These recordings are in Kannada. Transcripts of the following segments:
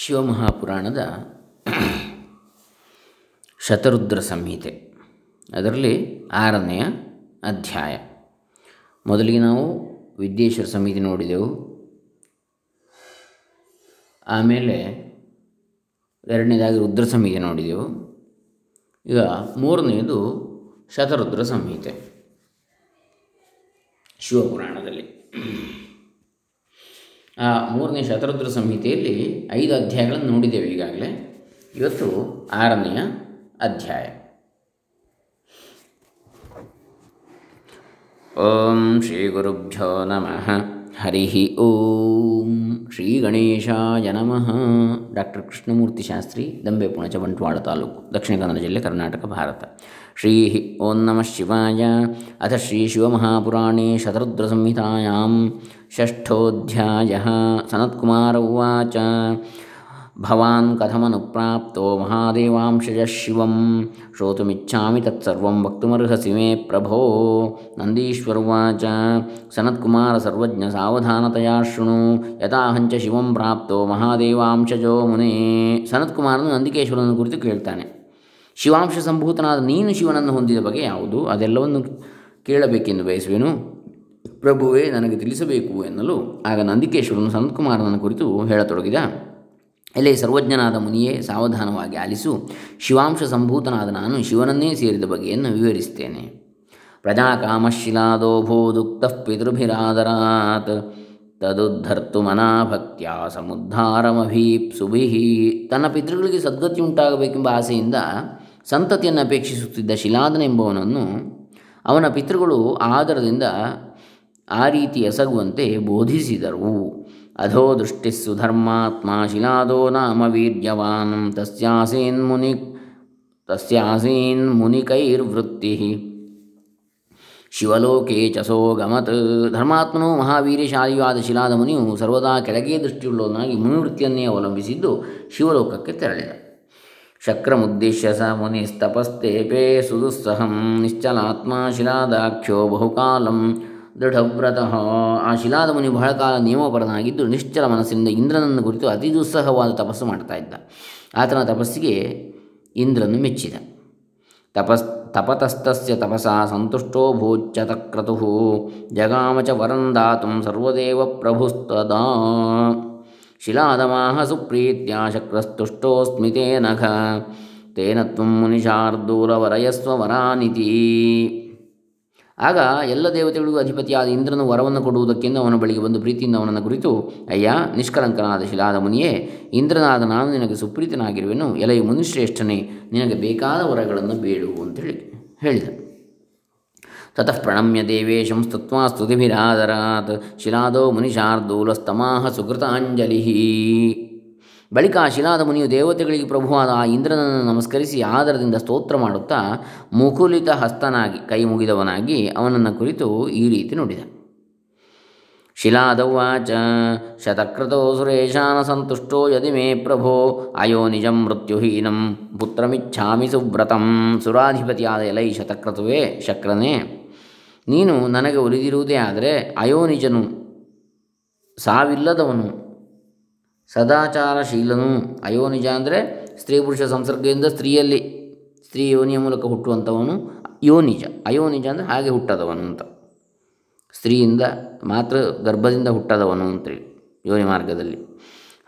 ಶಿವಮಹಾಪುರಾಣದ ಶತರುದ್ರ ಸಂಹಿತೆ. ಅದರಲ್ಲಿ ಆರನೆಯ ಅಧ್ಯಾಯ. ಮೊದಲಿಗೆ ನಾವು ವಿದ್ಯೇಶ್ವರ ಸಂಹಿತೆ ನೋಡಿದೆವು. ಆಮೇಲೆ ಎರಡನೇದಾಗಿ ರುದ್ರ ಸಂಹಿತೆ ನೋಡಿದೆವು. ಈಗ ಮೂರನೆಯದು ಶತರುದ್ರ ಸಂಹಿತೆ. ಶಿವಪುರಾಣದಲ್ಲಿ. ಆ, ಮೂರನೇ ಶತರುದ್ರ ಸಂಹಿತೆಯಲ್ಲಿ ಐದು ಅಧ್ಯಾಯಗಳನ್ನು ನೋಡಿದ್ದೇವೆ ಈಗಾಗಲೇ. ಇವತ್ತು ಆರನೆಯ ಅಧ್ಯಾಯ. ಓಂ ಶ್ರೀ ಗುರುಭ್ಯೋ ನಮಃ. ಹರಿ ಓಂ. ಶ್ರೀ ಗಣೇಶಾಯ ನಮಃ. ಡಾಕ್ಟರ್ ಕೃಷ್ಣಮೂರ್ತಿ ಶಾಸ್ತ್ರಿ, ದಂಬೆ ಪುಣಚ, ಬಂಟ್ವಾಳ ತಾಲೂಕು, ದಕ್ಷಿಣ ಕನ್ನಡ ಜಿಲ್ಲೆ ಕರ್ನಾಟಕ, ಭಾರತ. ಶ್ರೀ ಓಂ ನಮಃ ಶಿವಾಯ. ಅಥ ಶ್ರೀ ಶಿವಮಹಾಪುರಾಣೇ ಶತರುದ್ರಸಂಹಿತಾಯಾಂ ಷಷ್ಠೋಧ್ಯಾಯ. ಸನತ್ಕುಮಾರ ಉವಾಚ. ಭವಾನ್ ಕಥಮನುಪ್ರಾಪ್ತೋ ಮಹಾದೇವಾಂಶಜ ಶಿವಂ ಶ್ರೋತುಮಿಚ್ಛಾಮಿ ತತ್ಸರ್ವಂ ವಕ್ತುಮರ್ಹಸಿ ಮೇ ಪ್ರಭೋ ನಂದೀಶ್ವರುವಾಚ ಸನತ್ಕುಮಾರ ಸರ್ವಜ್ಞ ಸಾವಧಾನತೆಯ ಶೃಣು ಯಥಾಹಂಚ ಶಿವಂ ಪ್ರಾಪ್ತೋ ಮಹಾದೇವಾಂಶಜೋ ಮುನೇ ಸನತ್ಕುಮಾರನು ನಂದಿಕೇಶ್ವರನ ಕುರಿತು ಕೇಳ್ತಾನೆ। ಶಿವಾಂಶ ಸಂಭೂತನಾದ ನೀನು ಶಿವನನ್ನು ಹೊಂದಿದ ಬಗ್ಗೆ ಯಾವುದು? ಅದೆಲ್ಲವನ್ನು ಕೇಳಬೇಕೆಂದು ಬಯಸುವೆನು? ಪ್ರಭುವೇ, ನನಗೆ ತಿಳಿಸಬೇಕು ಎನ್ನಲು ಆಗ ನಂದಿಕೇಶ್ವರನು ಸನತ್ಕುಮಾರನ ಕುರಿತು ಹೇಳತೊಡಗಿದ. ಎಲೆ ಸರ್ವಜ್ಞನಾದ ಮುನಿಯೇ ಸಾವಧಾನವಾಗಿ ಆಲಿಸು. ಶಿವಾಂಶ ಸಂಭೂತನಾದ ನಾನು ಶಿವನನ್ನೇ ಸೇರಿದ ಬಗೆಯನ್ನು ವಿವರಿಸ್ತೇನೆ ಪ್ರಜಾಕಾಮಶಿಲಾದೋ ಭೂದುಕ್ತ ಪಿತೃಭಿರಾದರಾತ್. ತದುದ್ಧರ್ತು ಮನಾಭಕ್ತ್ಯ ಸಮುದ್ಧಾರಮಭೀಪ್ಸುಭಿ. ತನ್ನ ಪಿತೃಗಳಿಗೆ ಸದ್ಗತಿ ಉಂಟಾಗಬೇಕೆಂಬ ಆಸೆಯಿಂದ ಸಂತತಿಯನ್ನು ಅಪೇಕ್ಷಿಸುತ್ತಿದ್ದ ಶಿಲಾದನೆಂಬವನನ್ನು ಅವನ ಪಿತೃಗಳು ಆದರದಿಂದ ಆ ರೀತಿ ಎಸಗುವಂತೆ ಬೋಧಿಸಿದರು. ಅಧೋ ದೃಷ್ಟಿಸ್ಸು ಧರ್ಮಾತ್ಮ ಶಿಲಾದೋ ನಾಮ ವೀರ್ಯವಾನ್ ತಸ್ಯಾಸೀನ್ಮುನಿ ತಸ್ಯಾಸೀನ್ ಮುನಿಕೈರ್ವೃತ್ತಿ ಶಿವಲೋಕೆ ಚಸೋ ಗಮತ್ ಧರ್ಮಾತ್ಮನು ಮಹಾವೀರ್ಯಶಾಲಿಯೂ ಆದ ಶಿಲಾದ ಮುನಿಯು ಸರ್ವದಾ ಕೆಳಗೆ ದೃಷ್ಟಿಯುಳ್ಳವನಾಗಿ ಮುನಿವೃತ್ತಿಯನ್ನೇ ಅವಲಂಬಿಸಿದ್ದು ಶಿವಲೋಕಕ್ಕೆ ತೆರಳಿದ. ಶಕ್ರಮುದ್ದೇಶ್ಯ ಸ ಮುನಿಸ್ತಪಸ್ತೇಪೇ ಸುದುಸ್ಸಹಂ ನಿಶ್ಚಲಾತ್ಮ ಶಿಲಾದಾಖ್ಯೋ ಬಹುಕಾಲಂ ದೃಢವ್ರತಃ. ಆ ಶಿಲಾದ ಮುನಿ ಬಹಳ ಕಾಲ ನಿಯಮಪರನಾಗಿದ್ದು ನಿಶ್ಚಲ ಮನಸ್ಸಿನಿಂದ ಇಂದ್ರನನ್ನು ಕುರಿತು ಅತಿ ದುಸ್ಸಹವಾದ ತಪಸ್ಸು ಮಾಡ್ತಾ ಇದ್ದ. ಆತನ ತಪಸ್ಸಿಗೆ ಇಂದ್ರನು ಮೆಚ್ಚಿದ. ತಪಸ್, ತಪತಸ್ತಸ್ಯ ತಪಸಾ ಸಂತುಷ್ಟೋ ಭೂಚ್ಯತಕ್ರತು ಜಗಾಮಚ ಚ ವರಂ ದಾತುಂ ಸರ್ವದೇವ ಪ್ರಭುಸ್ತದಾ. ಶಿಲಾದಮಾಹ ಸುಪ್ರೀತ್ಯ ಶಕ್ರಸ್ತುಷ್ಟೋಸ್ಮಿ ತೇ ನಘ ತೇನ ತ್ವಂ ಮುನಿಶಾರ್ದೂಲವರಯಸ್ವ ವರಾನಿತಿ. ಆಗ ಎಲ್ಲ ದೇವತೆಗಳಿಗೂ ಅಧಿಪತಿಯಾದ ಇಂದ್ರನು ವರವನ್ನು ಕೊಡುವುದಕ್ಕೆಂದು ಅವನ ಬಳಿಗೆ ಬಂದು ಪ್ರೀತಿಯಿಂದ ಅವನನ್ನು ಕುರಿತು, ಅಯ್ಯ ನಿಷ್ಕಲಂಕನಾದ ಶಿಲಾದ ಮುನಿಯೇ, ಇಂದ್ರನಾದ ನಾನು ನಿನಗೆ ಸುಪ್ರೀತನಾಗಿರುವೆನು, ಎಲೆಯ ಮುನಿಶ್ರೇಷ್ಠನೇ, ನಿನಗೆ ಬೇಕಾದ ವರಗಳನ್ನು ಬೇಡು ಅಂತೇಳಿ ಹೇಳಿದ. ತತಃ ಪ್ರಣಮ್ಯ ದೇವೇಶಂ ಸ್ತುತ್ವಾ ಸ್ತುತಿಭಿರಾದರಾತ್, ಶಿಲಾದೋ ಮುನಿಶಾರ್ದೂಲಸ್ತಮಾಹ ಸುಕೃತಾಂಜಲಿ ಬಳಿಕ ಆ ಶಿಲಾದ ಮುನಿಯು ದೇವತೆಗಳಿಗೆ ಪ್ರಭುವಾದ ಆ ಇಂದ್ರನನ್ನು ನಮಸ್ಕರಿಸಿ ಆದರದಿಂದ ಸ್ತೋತ್ರ ಮಾಡುತ್ತಾ ಮುಕುಲಿತ ಹಸ್ತನಾಗಿ ಕೈ ಮುಗಿದವನಾಗಿ ಅವನನ್ನು ಕುರಿತು ಈ ರೀತಿ ನುಡಿದ. ಶಿಲಾದವಾಚ ಶತಕೃತೋ ಸುರೇಶಾನ ಸಂತುಷ್ಟೋ ಯದಿ ಮೇ ಪ್ರಭೋ, ಅಯೋ ನಿಜಂ ಮೃತ್ಯುಹೀನಂ, ಪುತ್ರಮಿಚ್ಛಾಮಿ ಸುವ್ರತಂ, ಸುರಾಧಿಪತಿಯಾದ ಎಲೈ ಶತಕೃತುವೇ ಶಕ್ರನೇ, ನೀನು ನನಗೆ ಒಲಿದಿರುವುದೇ ಆದರೆ ಅಯೋನಿಜನು ಸಾವಿಲ್ಲದವನು ಸದಾಚಾರಶೀಲನು. ಅಯೋನಿಜ ಅಂದರೆ ಸ್ತ್ರೀ ಪುರುಷ ಸಂಸರ್ಗದಿಂದ ಸ್ತ್ರೀಯಲ್ಲಿ ಸ್ತ್ರೀ ಯೋನಿಯ ಮೂಲಕ ಹುಟ್ಟುವಂಥವನು ಯೋನಿಜ ಅಯೋನಿಜ ಅಂದರೆ ಹಾಗೆ ಹುಟ್ಟದವನು ಅಂತ. ಸ್ತ್ರೀಯಿಂದ ಮಾತ್ರ ಗರ್ಭದಿಂದ ಹುಟ್ಟದವನು ಅಂತೇಳಿ ಯೋನಿ ಮಾರ್ಗದಲ್ಲಿ.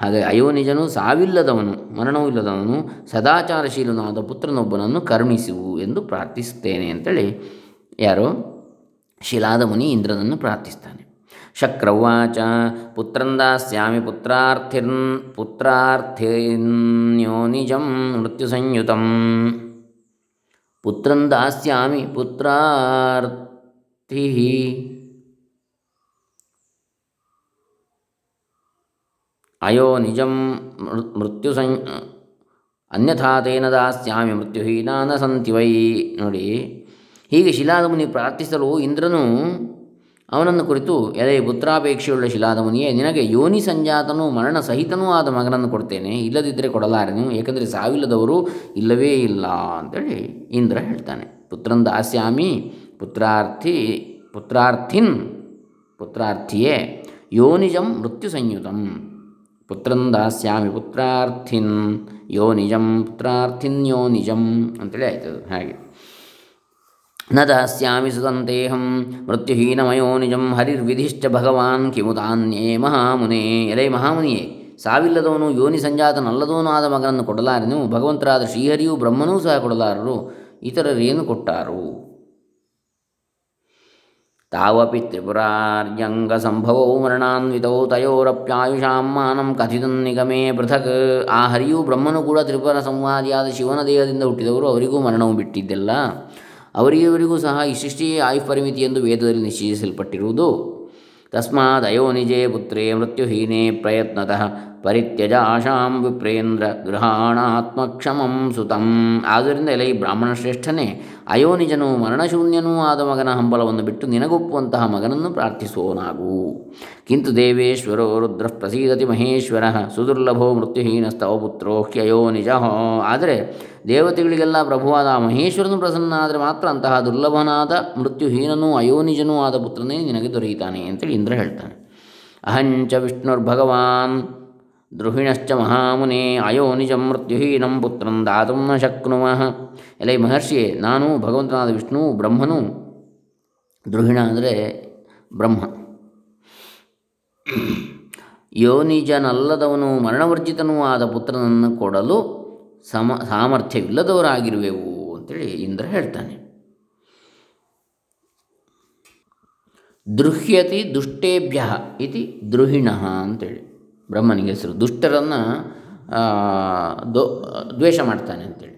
ಹಾಗೆ ಅಯೋನಿಜನು ಸಾವಿಲ್ಲದವನು, ಮರಣವೂ ಇಲ್ಲದವನು ಸದಾಚಾರಶೀಲನಾದ ಪುತ್ರನೊಬ್ಬನನ್ನು ಕರುಣಿಸುವು ಎಂದು ಪ್ರಾರ್ಥಿಸುತ್ತೇನೆ ಅಂತೇಳಿ ಯಾರೋ ಶಿಲಾದ ಮುನಿ ಇಂದ್ರನನ್ನು ಪ್ರಾರ್ಥಿಸ್ತಾನೆ. ಶಕ್ರವಾಚ. ಪುತ್ರಂ ದಾಸ್ಯಾಮಿ ಪುತ್ರಾರ್ಥಿರ್ನ್ ಪುತ್ರಾರ್ಥಿನ್ಯೋ ನಿಜಂ ಮೃತ್ಯು ಸಂಯುತಂ ಪುತ್ರಂ ದಾಸ್ಯಾಮಿ ಪುತ್ರಾರ್ಥಿ ಅಯೋ ನಿಜಂ ಮೃತ್ಯು ಸಂ ಅನ್ಯಥಾ ತೇನ ದಾಸ್ಯಾಮಿ ಮೃತ್ಯುಹೀನಾನ ಸಂತಿ ವೈ ನೋಡಿ, ಹೀಗೆ ಶಿಲಾದ ಮುನಿ ಪ್ರಾರ್ಥಿಸಲು ಇಂದ್ರನು ಅವನನ್ನು ಕುರಿತು ಎಲೆ ಪುತ್ರಾಪೇಕ್ಷೆಯುಳ್ಳ ಶಿಲಾದ ಮುನಿಯೇ ನಿನಗೆ ಯೋನಿ ಸಂಜಾತನೂ ಮರಣ ಸಹಿತನೂ ಆದ ಮಗನನ್ನು ಕೊಡ್ತೇನೆ. ಇಲ್ಲದಿದ್ದರೆ ಕೊಡಲಾರೆನು ಏಕೆಂದರೆ ಸಾವಿಲ್ಲದವರು ಇಲ್ಲವೇ ಇಲ್ಲ ಅಂತೇಳಿ ಇಂದ್ರ ಹೇಳ್ತಾನೆ. ಪುತ್ರನ್ ದಾಸ್ಯಾಮಿ, ಪುತ್ರಾರ್ಥಿ, ಪುತ್ರಾರ್ಥಿನ್, ಪುತ್ರಾರ್ಥಿಯೇ, ಯೋನಿಜಂ ಮೃತ್ಯು ಸಂಯುತಂ ಪುತ್ರನ್ ದಾಸ್ಯಾಮಿ, ಪುತ್ರಾರ್ಥಿನ್ ಯೋ ನಿಜಂ ಪುತ್ರಾರ್ಥಿನ್ ಯೋನಿಜಂ ಅಂತೇಳಿ ಆಯ್ತು ಹಾಗೆ. ನ ದಾಸ್ಯಾಮಿ ಸುತಂತೇಹಂ ಮೃತ್ಯುಹೀನಮಯೋ ನಿಜಂ ಹರಿರ್ವಿಧಿಶ್ಚ ಭಗವಾನ್ ಕಿಮುತಾನ್ಯೇ ಮಹಾಮುನೇ. ಎಲೆ ಮಹಾಮುನಿಯೇ, ಸಾವಿಲ್ಲದವನು ಯೋನಿ ಸಂಜಾತನಲ್ಲದವನು ಆದ ಮಗನನ್ನು ಕೊಡಲಾರನು ಭಗವಂತರಾದ ಶ್ರೀಹರಿಯು ಬ್ರಹ್ಮನೂ ಸಹ ಕೊಡಲಾರರು, ಇತರರೇನು ಕೊಟ್ಟಾರು? ತಾವಪಿ ತ್ರಿಪುರಾರ್ಯಂಗಸಂಭವೌ ಮರಣಾನ್ವಿತೌ ತಯೋರಪ್ಯಾಯುಷಾಂ ಮಾನಂ ಕಥಿತನ್ ನಿಗಮೇ ಪೃಥಕ್. ಆ ಹರಿಯೂ ಬ್ರಹ್ಮನು ಕೂಡ ತ್ರಿಪುರ ಸಂವಾದಿಯಾದ ಶಿವನ ದೇಹದಿಂದ ಹುಟ್ಟಿದವರು, ಅವರಿಗೂ ಮರಣವು ಬಿಟ್ಟಿದ್ದೆಲ್ಲ? ಅವರಿಯವರಿಗೂ ಸಹ ಇಷ್ಟಿಷ್ಟೇ ಆಯು ಪರಿಮಿತಿ ಎಂದು ವೇದದಲ್ಲಿ ನಿಶ್ಚಯಿಸಲ್ಪಟ್ಟಿರುವುದು ತಸ್ಮಾದಯೋ ಅಯೋನಿಜೇ ಪುತ್ರೇ ಮೃತ್ಯುಹೀನೇ ಪ್ರಯತ್ನತಃ. ಪರಿತ್ಯಜ ಆಶಾಂ ವಿಪ್ರೇಂದ್ರ ಗೃಹಾಣಾತ್ಮಕ್ಷಮಂ ಸುತಂ. ಆದ್ದರಿಂದ ಎಲೈ ಬ್ರಾಹ್ಮಣ ಶ್ರೇಷ್ಠನೇ ಅಯೋನಿಜನು ಮರಣಶೂನ್ಯನೂ ಆದ ಮಗನ ಹಂಬಲವನ್ನು ಬಿಟ್ಟು ನಿನಗೊಪ್ಪುವಂತಹ ಮಗನನ್ನು ಪ್ರಾರ್ಥಿಸೋನಾಗು. ಕಿಂತು ದೇವೇಶ್ವರೋ ರುದ್ರ ಪ್ರಸೀದತಿ ಮಹೇಶ್ವರ ಸುದುರ್ಲಭೋ ಮೃತ್ಯುಹೀನಸ್ತವ ಪುತ್ರೋ ಹ್ಯಯೋ ನಿಜ. ಆದರೆ ದೇವತೆಗಳಿಗೆಲ್ಲ ಪ್ರಭುವಾದ ಮಹೇಶ್ವರನು ಪ್ರಸನ್ನ ಆದರೆ ಮಾತ್ರ ಅಂತಹ ದುರ್ಲಭನಾದ ಮೃತ್ಯುಹೀನನೂ ಅಯೋನಿಜನೂ ಆದ ಪುತ್ರನೇ ನಿನಗೆ ದೊರೆಯುತ್ತಾನೆ ಅಂತೇಳಿ ಇಂದ್ರ ಹೇಳ್ತಾನೆ. ಅಹಂಚ ವಿಷ್ಣುರ್ಭಗವಾನ್ ದ್ರುಹಿಣಶ್ಚ ಮಹಾಮುನೆ ಅಯೋನಿಜಂ ಮೃತ್ಯುಹೀನಂ ಪುತ್ರಂ ದಾತು ನ ಶಕ್ನುಮಃ ಎಲೈ ಮಹರ್ಷಿಯೇ ನಾನು ಭಗವಂತನಾದ ವಿಷ್ಣು ಬ್ರಹ್ಮನು ದ್ರುಹಿಣ ಅಂದರೆ ಬ್ರಹ್ಮ ಯೋನಿಜನಲ್ಲದವನು ಮರಣವರ್ಜಿತನೂ ಆದ ಪುತ್ರನನ್ನು ಕೊಡಲು ಸಮ, ಸಾಮರ್ಥ್ಯವಿಲ್ಲದವರಾಗಿರುವೆವು ಅಂತೇಳಿ ಇಂದ್ರ ಹೇಳ್ತಾನೆ. ದೃಹ್ಯತಿ ದುಷ್ಟೇಭ್ಯ ಇತಿ ದ್ರುಹಿಣ ಅಂತೇಳಿ. ಬ್ರಹ್ಮನಿಗೆ ಹೆಸರು. ದುಷ್ಟರನ್ನು ದೋ, ದ್ವೇಷ ಮಾಡ್ತಾನೆ ಅಂತೇಳಿ.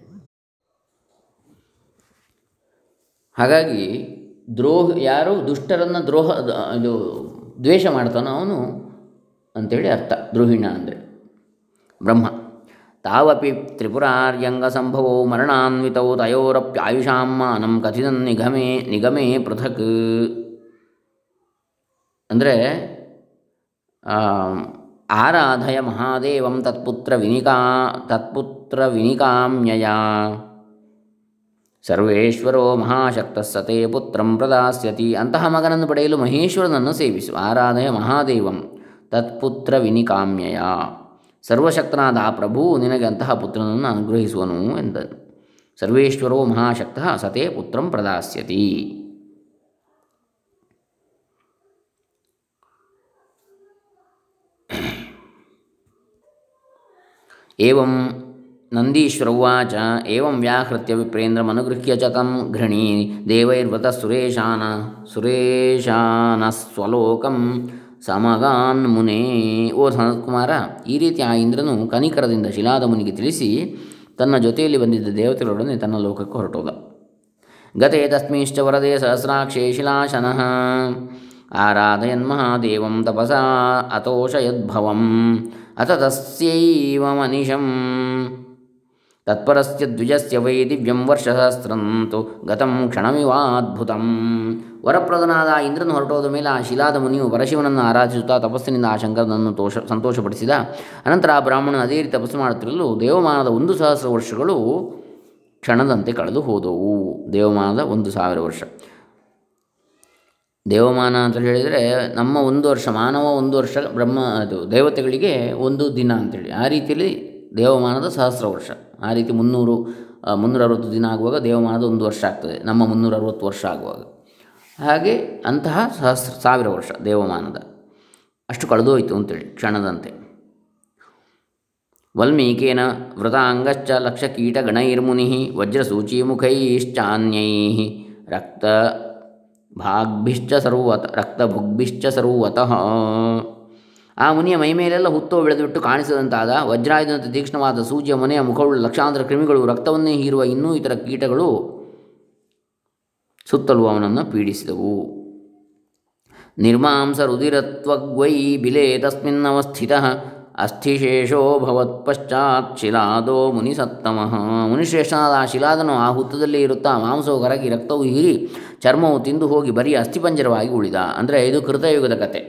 ಹಾಗಾಗಿ ದ್ರೋಹ, ಯಾರು ದುಷ್ಟರನ್ನು ದ್ರೋಹ, ಇದು ದ್ವೇಷ ಮಾಡ್ತಾನೋ ಅವನು ಅಂಥೇಳಿ ಅರ್ಥ. ದ್ರೋಹಿಣ ಅಂದರೆ ಬ್ರಹ್ಮ. ತಾವಪಿ ತ್ರಿಪುರಾರ್ಯಂಗ ಸಂಭವೋ ಮರಣಾನ್ವಿತೌ ತಯೋರಪ್ಯಾಯುಷಾಂ ಮಾನಂ ಕಥಿತನ್ ನಿಗಮೇ ನಿಗಮೇ ಪೃಥಕ್. ಅಂದರೆ ಆರಾಧಯ ಮಹಾದೇವಂ ತತ್ಪುತ್ರ ವಿನಿಕಾ, ತತ್ಪುತ್ರ ವಿನಿಕಾಮ್ಯಯ. ಸರ್ವೇಶ್ವರೋ ಮಹಾಶಕ್ತ ಸತೇ ಪುತ್ರಂ ಪ್ರದಾಸ್ಯತಿ. ಅಂತಹ ಮಗನನ್ನು ಪಡೆಯಲು ಮಹೇಶ್ವರನನ್ನು ಸೇವಿಸು. ಆರಾಧಯ ಮಹಾದೇವಂ ತತ್ಪುತ್ರ ವಿನಿಕಾಮ್ಯಯ. ಸರ್ವಶಕ್ತನಾದ ಆ ಪ್ರಭು ನಿನಗೆ ಅಂತಹ ಪುತ್ರನನ್ನು ಅನುಗ್ರಹಿಸುವನು ಎಂದನು. ಸರ್ವೇಶ್ವರೋ ಮಹಾಶಕ್ತ ಸತೇ ಪುತ್ರಂ ಪ್ರದಾಸ್ಯತಿ. ಏವಂ ನಂದೀಶ್ವರ ಉವಾಚ ಏವಂ ವ್ಯಾಹೃತ್ಯ ವಿಪ್ರೇಂದ್ರಮನುಗೃಹ್ಯ ಚ ತಂ ಘೃಣಿ ದೇವೈರ್ವತ ಸುರೇಶಾನ ಸ್ವಲೋಕಂ ಸಮಗಾನ್ ಮುನೇ ಓ ಸನತ್ಕುಮಾರ ಈ ರೀತಿ ಆ ಇಂದ್ರನು ಕನಿಕರದಿಂದ ಶಿಲಾದ ಮುನಿಗೆ ತಿಳಿಸಿ, ತನ್ನ ಜೊತೆಯಲ್ಲಿ ಬಂದಿದ್ದ ದೇವತೆಗಳೊಡನೆ ತನ್ನ ಲೋಕಕ್ಕೆ ಹೊರಟೋದ. ಗತೆ ತಸ್ಮಿಶ್ಚ ವರದೆ ಸಹಸ್ರಾಕ್ಷೇ ಶಿಲಾಶನಃ. ಆರಾಧಯನ್ ಮಹಾದೇವಂ ತಪಸಾ ಅತೋಷಯದ್ಭವಂ ಅಥ ತಸ್ಯೈವ ಮನಿಷಂ ತತ್ಪರಸ್ಯ ದ್ವಿಜಸ್ಯ ವೈ ದಿವ್ಯಂ ವರ್ಷಸಹಸ್ರಂತು ಗತಂ ಕ್ಷಣಮಿವಾದ್ಭುತಂ ವರಪ್ರದನಾದ ಇಂದ್ರನು ಹೊರಟೋದ ಮೇಲೆ ಆ ಶಿಲಾದ ಮುನಿಯು ಪರಶಿವನನ್ನು ಆರಾಧಿಸುತ್ತಾ ತಪಸ್ಸಿನಿಂದ ಆ ಶಂಕರನನ್ನು ತೋಷ ಸಂತೋಷಪಡಿಸಿದ ಅನಂತರ ಆ ಬ್ರಾಹ್ಮಣನು ಅದೇ ರೀತಿ ತಪಸ್ಸು ಮಾಡುತ್ತಿರಲು ದೇವಮಾನದ ಒಂದು ಸಹಸ್ರ ವರ್ಷಗಳು ಕ್ಷಣದಂತೆ ಕಳೆದು ಹೋದವು. ದೇವಮಾನದ ಒಂದು ಸಾವಿರ ವರ್ಷ. ದೇವಮಾನ ಅಂತ ಹೇಳಿದರೆ ನಮ್ಮ ಒಂದು ವರ್ಷ, ಮಾನವ ಒಂದು ವರ್ಷ, ಬ್ರಹ್ಮ ಅದು ದೇವತೆಗಳಿಗೆ ಒಂದು ದಿನ ಅಂತೇಳಿ. ಆ ರೀತಿಯಲ್ಲಿ ದೇವಮಾನದ ಸಹಸ್ರ ವರ್ಷ. ಆ ರೀತಿ ಮುನ್ನೂರು ಮುನ್ನೂರ ಅರವತ್ತು ದಿನ ಆಗುವಾಗ ದೇವಮಾನದ ಒಂದು ವರ್ಷ ಆಗ್ತದೆ. ನಮ್ಮ ಮುನ್ನೂರ ಅರವತ್ತು ವರ್ಷ ಆಗುವಾಗ. ಹಾಗೆ ಅಂತಹ ಸಹಸ್ರ, ಸಾವಿರ ವರ್ಷ ದೇವಮಾನದ. ಅಷ್ಟು ಕಳೆದೋಯಿತು ಅಂತೇಳಿ ಕ್ಷಣದಂತೆ. ವಲ್ಮೀಕೇನ ವೃತಾಂಗಶ್ಚ ಲಕ್ಷಕೀಟಗಣೈರ್ಮುನಿ ವಜ್ರಸೂಚಿಮುಖೈಶ್ಚಾನ್ಯೈ ರಕ್ತ ಭಾಗ್ಭಿಶ್ಚ ಸರ್ವತ, ರಕ್ತಭುಗ್ಭಿಶ್ಚ ಸರ್ವತಃ. ಆ ಮುನಿಯ ಮೈಮೇಲೆಲ್ಲ ಹುತ್ತೋ ಬೆಳೆದುಬಿಟ್ಟು ಕಾಣಿಸದಂತಾದ ವಜ್ರಾಯುಧದಂತೆ ತೀಕ್ಷ್ಣವಾದ ಸೂಜಿಯ ಮನೆಯ ಮುಖವುಳ್ಳ ಲಕ್ಷಾಂತರ ಕ್ರಿಮಿಗಳು ರಕ್ತವನ್ನೇ ಹೀರುವ ಇನ್ನೂ ಇತರ ಕೀಟಗಳು ಸುತ್ತಲೂ ಅವನನ್ನು ಪೀಡಿಸಿದವು. ನಿರ್ಮಾಂಸ ರುದಿರತ್ವಗ್ವೈ ಬಿಲೆ ತಸ್ಮಿನ್ನವಸ್ಥಿತ ಅಸ್ಥಿಶೇಷೋ ಭವತ್ ಪಶ್ಚಾತ್ ಶಿಲಾದೋ ಮುನಿಸತ್ತಮಃ. ಮುನಿಶ್ರೇಷ್ಠನಾದ ಆ ಶಿಲಾದನು ಆ ಹುತ್ತದಲ್ಲಿ ಇರುತ್ತಾ ಮಾಂಸವು ಕರಗಿ ರಕ್ತವು ಹೀರಿ ಚರ್ಮವು ತಿಂದು ಹೋಗಿ ಬರೀ ಅಸ್ಥಿಪಂಜರವಾಗಿ ಉಳಿದ. ಅಂದರೆ ಇದು ಕೃತಯುಗದ ಕತೆ.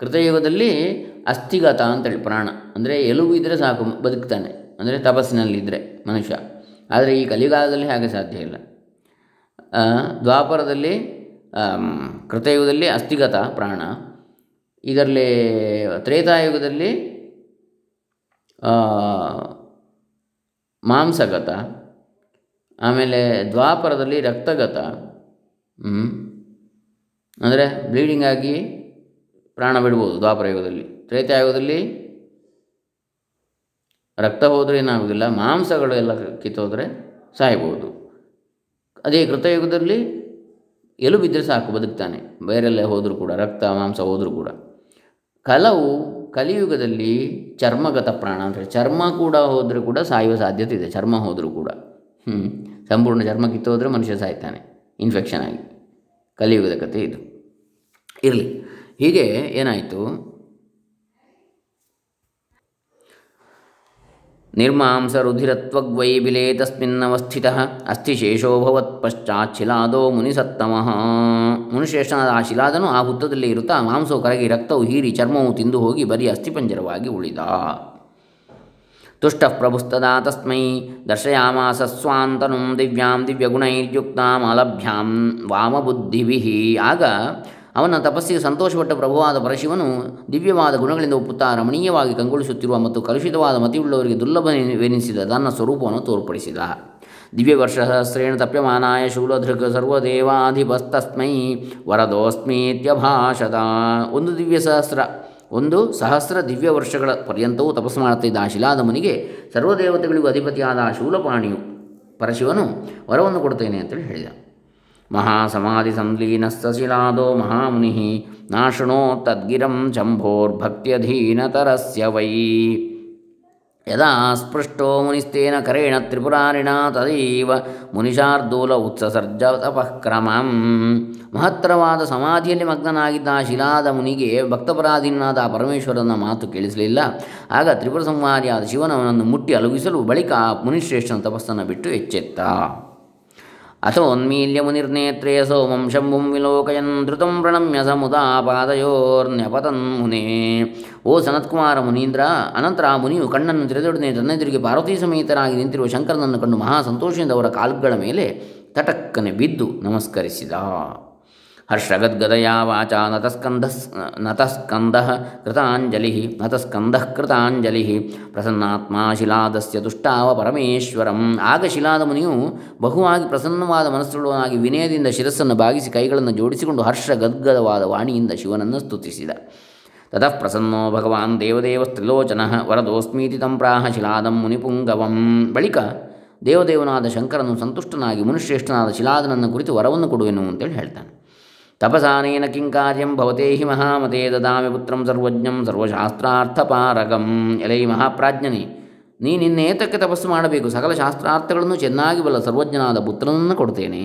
ಕೃತಯುಗದಲ್ಲಿ ಅಸ್ಥಿಗತ ಅಂತೇಳಿ ಪ್ರಾಣ. ಅಂದರೆ ಎಲುಬು ಇದ್ದರೆ ಸಾಕು, ಬದುಕ್ತಾನೆ. ಅಂದರೆ ತಪಸ್ಸಿನಲ್ಲಿದ್ದರೆ ಮನುಷ್ಯ. ಆದರೆ ಈ ಕಲಿಗಾಲದಲ್ಲಿ ಹಾಗೆ ಸಾಧ್ಯ ಇಲ್ಲ. ದ್ವಾಪರದಲ್ಲಿ ಕೃತಯುಗದಲ್ಲಿ ಅಸ್ಥಿಗತ ಪ್ರಾಣ. ಇದರಲ್ಲಿ ತ್ರೇತಾಯುಗದಲ್ಲಿ ಮಾಂಸಗತ, ಆಮೇಲೆ ದ್ವಾಪರದಲ್ಲಿ ರಕ್ತಗತ ಅಂದರೆ ಬ್ಲೀಡಿಂಗ್ ಆಗಿ ಪ್ರಾಣ ಬಿಡ್ಬೋದು ದ್ವಾಪರ ಯುಗದಲ್ಲಿ. ತ್ರೇತಾಯುಗದಲ್ಲಿ ರಕ್ತ ಹೋದರೆ ಏನಾಗೋದಿಲ್ಲ ಮಾಂಸಗಳು ಎಲ್ಲ ಕಿತ್ತೋದ್ರೆ ಸಾಯ್ಬೋದು. ಅದೇ ಕೃತಯುಗದಲ್ಲಿ ಎಲು ಬಿದ್ದರೆ ಸಾಕು, ಬದುಕ್ತಾನೆ. ಬೇರೆಲ್ಲೇ ಹೋದರೂ ಕೂಡ, ರಕ್ತ, ಮಾಂಸ ಹೋದರೂ ಕೂಡ. ಕಲವು ಕಲಿಯುಗದಲ್ಲಿ ಚರ್ಮಗತ ಪ್ರಾಣ ಅಂದರೆ ಚರ್ಮ ಕೂಡ ಹೋದರೂ ಕೂಡ ಸಾಯುವ ಸಾಧ್ಯತೆ ಇದೆ, ಚರ್ಮ ಹೋದರೂ ಕೂಡ. ಹ್ಞೂ ಸಂಪೂರ್ಣ ಚರ್ಮ ಹೋದರೆ ಮನುಷ್ಯ ಸಾಯ್ತಾನೆ ಇನ್ಫೆಕ್ಷನ್ ಆಗಿ. ಕಲಿಯುಗದ ಕತೆ ಇದು. ಇರಲಿ. ಹೀಗೆ ಏನಾಯಿತು? ನಿರ್ಮಾಂಸರುಧಿರತ್ವಗ್ವೈ ಬಿಲೆ ತಸ್ಮಿನ್ನವಸ್ಥಿತಃ ಅಸ್ಥಿಶೇಷೋಭವತ್ ಪಶ್ಚಾತ್ ಶಿಲಾದೋ ಮುನಿಸತ್ತಮಃ. ಮುನಿಶ್ರೇಷ್ಠನಾದ ಆ ಶಿಲಾದನು ಆ ಹುತ್ತದಲ್ಲಿ ಇರುತ್ತಾ ಮಾಂಸವು ಕರಗಿ ರಕ್ತವು ಹೀರಿ ಚರ್ಮವು ತಿಂದು ಹೋಗಿ ಬರೀ ಅಸ್ಥಿಪಂಜರವಾಗಿ ಉಳಿದ. ತುಷ್ಟ ಪ್ರಭುಸ್ತದಾ ತಸ್ಮೈ ದರ್ಶಯಾಮಾಸ ಸ್ವಾಂತನು ದಿವ್ಯಾಂ ದಿವ್ಯಗುಣೈರ್ಯುಕ್ತಾಂ ಅಲಭ್ಯಾಂ ವಾಮಬುದ್ಧಿಭಿ. ಆಗ ಅವನ ತಪಸ್ಸಿಗೆ ಸಂತೋಷಪಟ್ಟ ಪ್ರಭುವಾದ ಪರಶಿವನು ದಿವ್ಯವಾದ ಗುಣಗಳಿಂದ ಒಪ್ಪುತ್ತಾ ರಮಣೀಯವಾಗಿ ಕಂಗೊಳಿಸುತ್ತಿರುವ ಮತ್ತು ಕಲುಷಿತವಾದ ಮತಿಯುಳ್ಳವರಿಗೆ ದುರ್ಲಭವೆನಿಸಿದ ತನ್ನ ಸ್ವರೂಪವನ್ನು ತೋರ್ಪಡಿಸಿದ. ದಿವ್ಯವರ್ಷಸಹಸ್ರೇಣ ವರ್ಷ ಸಹಸ್ರೇಣ ತಪ್ಯಮಾನಾಯ ಶೂಲಧೃಕ್ ಸರ್ವದೇವಾಧಿಪಸ್ತಸ್ಮೈ ವರದೋಸ್ಮೀತ್ಯಭಾಷತ ಒಂದು ದಿವ್ಯ ಸಹಸ್ರ, ಒಂದು ಸಹಸ್ರ ದಿವ್ಯ ವರ್ಷಗಳ ಪರ್ಯಂತವೂ ತಪಸ್ಸು ಮಾಡುತ್ತಿದ್ದ ಆ ಶಿಲಾದ ಮುನಿಗೆ ಸರ್ವದೇವತೆಗಳಿಗೂ ಅಧಿಪತಿಯಾದ ಶೂಲಪಾಣಿಯು ಪರಶಿವನು ವರವನ್ನು ಕೊಡುತ್ತೇನೆ ಅಂತೇಳಿ ಹೇಳಿದ. ಮಹಾಸಮಾಧಿ ಸಂಲೀನಸ್ಸಶಿಲಾದೋ ಮಹಾಮುನಿ ನಾಶೃಣೋ ತದ್ಗಿರಂ ಶಂಭೋರ್ಭಕ್ತ್ಯಧೀನತರಸ್ಯ ವೈ. ಯದಾ ಸ್ಪೃಷ್ಟೋ ಮುನಿಸ್ತೇನ ಕರೆಣ ತ್ರಿಪುರಾರಿಣ ತದೈವ ಮುನಿಶಾರ್ದೂಲ ಉತ್ಸಸರ್ಜ ತಪಃಕ್ರಮಂ. ಮಹತ್ತರವಾದ ಸಮಾಧಿಯಲ್ಲಿ ಮಗ್ನನಾಗಿದ್ದ ಶಿಲಾದ ಮುನಿಗೆ ಭಕ್ತಪರಾಧೀನಾದ ಪರಮೇಶ್ವರನ ಮಾತು ಕೇಳಿಸಲಿಲ್ಲ. ಆಗ ತ್ರಿಪುರ ಸಂಹಾರಿಯಾದ ಶಿವನವನನ್ನು ಮುಟ್ಟಿ ಅಲುಗಿಸಲು ಬಳಿಕ ಮುನಿಶ್ರೇಷ್ಠನ ತಪಸ್ಸನ್ನು ಬಿಟ್ಟು ಎಚ್ಚೆತ್ತ. ಮುನಿರ್ನೇತ್ರೇ ಸೋಮಂ ಶಂಭುಂ ವಿಲೋಕಯನ್ ಪ್ರಣಮ್ಯ ಸಮುದಾ ಪಾದಯೋರ್ನ್ಯಪತನ್ ಮುನೇ. ಓ ಸನತ್ಕುಮಾರ ಮುನೀಂದ್ರ, ಅನಂತರ ಆ ಮುನಿಯು ಕಣ್ಣನ್ನು ತೆರೆದೊಡನೆ ತನ್ನೆದುರಿಗೆ ಪಾರ್ವತಿ ಸಮೇತರಾಗಿ ನಿಂತಿರುವ ಶಂಕರನನ್ನು ಕಂಡು ಮಹಾ ಸಂತೋಷದಿಂದ ಅವರ ಕಾಲುಗಳ ಮೇಲೆ ತಟಕ್ಕನೆ ಬಿದ್ದು ನಮಸ್ಕರಿಸಿದ. ಹರ್ಷಗದ್ಗದಯಾ ವಾಚ ನತಸ್ಕಂಧ ನತಸ್ಕಂದ ಕೃತಾಂಜಲಿ ನತಸ್ಕಂದಃ ಕೃತಾಂಜಲಿ. ಪ್ರಸನ್ನಾತ್ಮ ಶಿಲಾದಸ್ಯ ತುಷ್ಟಾವ ಪರಮೇಶ್ವರಂ. ಆಗ ಶಿಲಾದ ಮುನಿಯು ಬಹುವಾಗಿ ಪ್ರಸನ್ನವಾದ ಮನಸ್ಸುಳ್ಳವನಾಗಿ ವಿನಯದಿಂದ ಶಿರಸ್ಸನ್ನು ಬಾಗಿಸಿ ಕೈಗಳನ್ನು ಜೋಡಿಸಿಕೊಂಡು ಹರ್ಷ ಗದ್ಗದವಾದ ವಾಣಿಯಿಂದ ಶಿವನನ್ನು ಸ್ತುತಿಸಿದ. ತತಃ ಪ್ರಸನ್ನೋ ಭಗವಾನ್ ದೇವದೇವಸ್ತ್ರಿಲೋಚನ ವರದೋಸ್ಮೀತಿ ತಂಪ್ರಾಹ ಶಿಲಾದಂ ಮುನಿಪುಂಗವಂ. ಬಳಿಕ ದೇವದೇವನಾದ ಶಂಕರನು ಸಂತುಷ್ಟನಾಗಿ ಮುನಿಶ್ರೇಷ್ಠನಾದ ಶಿಲಾದನನ್ನು ಕುರಿತು ವರವನ್ನು ಕೊಡುವೆನು ಅಂತೇಳಿ ಹೇಳ್ತಾನೆ. ತಪಸಾನೇನ ಕಿಂ ಕಾರ್ಯಂ ಭವತೆ ಹಿ ಮಹಾಮತೆ ದದಾಮಿ ಪುತ್ರಂ ಸರ್ವಜ್ಞಂ ಸರ್ವಶಾಸ್ತ್ರಾರ್ಥಪಾರಗಂ ಎಲೈ ಮಹಾಪ್ರಾಜ್ಞನಿ ನೀನಿನ್ನೇತಕ್ಕೆ ತಪಸ್ಸು ಮಾಡಬೇಕು. ಸಕಲ ಶಾಸ್ತ್ರಾರ್ಥಗಳನ್ನು ಚೆನ್ನಾಗಿ ಬಲ್ಲ ಸರ್ವಜ್ಞನಾದ ಪುತ್ರನನ್ನು ಕೊಡ್ತೇನೆ.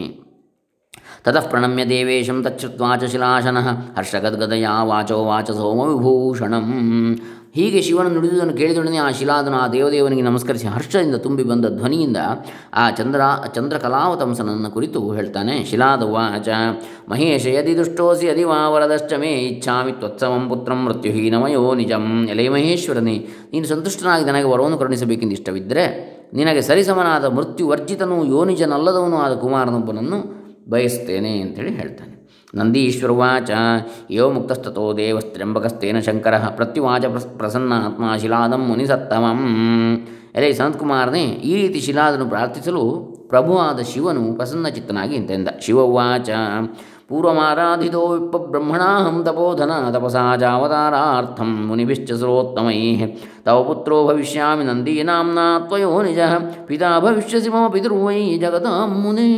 ತತಃ ಪ್ರಣಮ್ಯ ದೇವೇಶಂ ತಚ್ಛುತ್ವಾಚ ಶಿಲಾಶನಃ ಹರ್ಷಗದ್ಗದಯಾ ವಾಚೋ ವಾಚ ಸೋಮವಿಭೂಷಣಂ. ಹೀಗೆ ಶಿವನ ನುಡಿದುದನ್ನು ಕೇಳಿದೊಡನೆ ಆ ಶಿಲಾದನು ಆ ದೇವದೇವನಿಗೆ ನಮಸ್ಕರಿಸಿ ಹರ್ಷದಿಂದ ತುಂಬಿ ಬಂದ ಧ್ವನಿಯಿಂದ ಆ ಚಂದ್ರ ಚಂದ್ರಕಲಾವತಂಸನನ್ನು ಕುರಿತು ಹೇಳ್ತಾನೆ, ಶಿಲಾದ ವಾಚ ಮಹೇಶ ಯದಿ ದುಷ್ಟೋಸಿ ಅದಿ ಮೇ ಇಚ್ಛಾಮಿ ತ್ವತ್ಸವಂ ಪುತ್ರಂ ಮೃತ್ಯುಹೀನಮಯೋ ನಿಜಂ. ಎಲೆ ಮಹೇಶ್ವರನೇ, ನೀನು ಸಂತುಷ್ಟನಾಗಿ ನನಗೆ ವರವನ್ನು ಕರುಣಿಸಬೇಕೆಂದು ಇಷ್ಟವಿದ್ದರೆ, ನಿನಗೆ ಸರಿಸಮನಾದ ಮೃತ್ಯು ವರ್ಜಿತನೂ ಯೋನಿಜನಲ್ಲದವನೂ ಆದ ಕುಮಾರನೊಬ್ಬನನ್ನು ಬಯಸ್ತೇನೆ ಅಂತೇಳಿ ಹೇಳ್ತಾನೆ. ನಂದೀಶ್ವರವಾಚ ಯೋ ಮುಕ್ತಸ್ತೋ ದೇವಸ್ತ್ರ್ಯಂಬಕಸ್ತೇನ ಶಂಕರ ಪ್ರತ್ಯುವಾಚ ಪ್ರಸ್ ಪ್ರಸನ್ನಾತ್ಮ ಶಿಲಾದಂ ಮುನಿಸತ್ತಮಂ ಎಲೆ ಸನತ್ಕುಮಾರನೇ ಈ ರೀತಿ ಶಿಲಾದನ್ನು ಪ್ರಾರ್ಥಿಸಲು ಪ್ರಭುವಾದ ಶಿವನು ಪ್ರಸನ್ನಚಿತ್ತನಾಗಿ ಇಂತೆಂದ ಶಿವವಾಚ ಪೂರ್ವಮಾರಾಧಿತೋ ವಿಪ್ಪಬ್ರಹ್ಮಣಾಹಂ ತಪೋಧನ ತಪಸಾ ಜಾವತಾರಾರ್ಥಂ ಮುನಿಭಿಶ್ಚ ಸರ್ವೋತ್ತಮೈ ತವ ಪುತ್ರೋ ಭವಿಷ್ಯಾಮಿ ನಂದೀನಾಂನಾ ತ್ವಯೋ ನಿಜ, ಪಿತಾ ಭವಿಷ್ಯಸಿ ಮಮ ಪಿತೃವೈ ಜಗತಾಂ ಮುನೇ।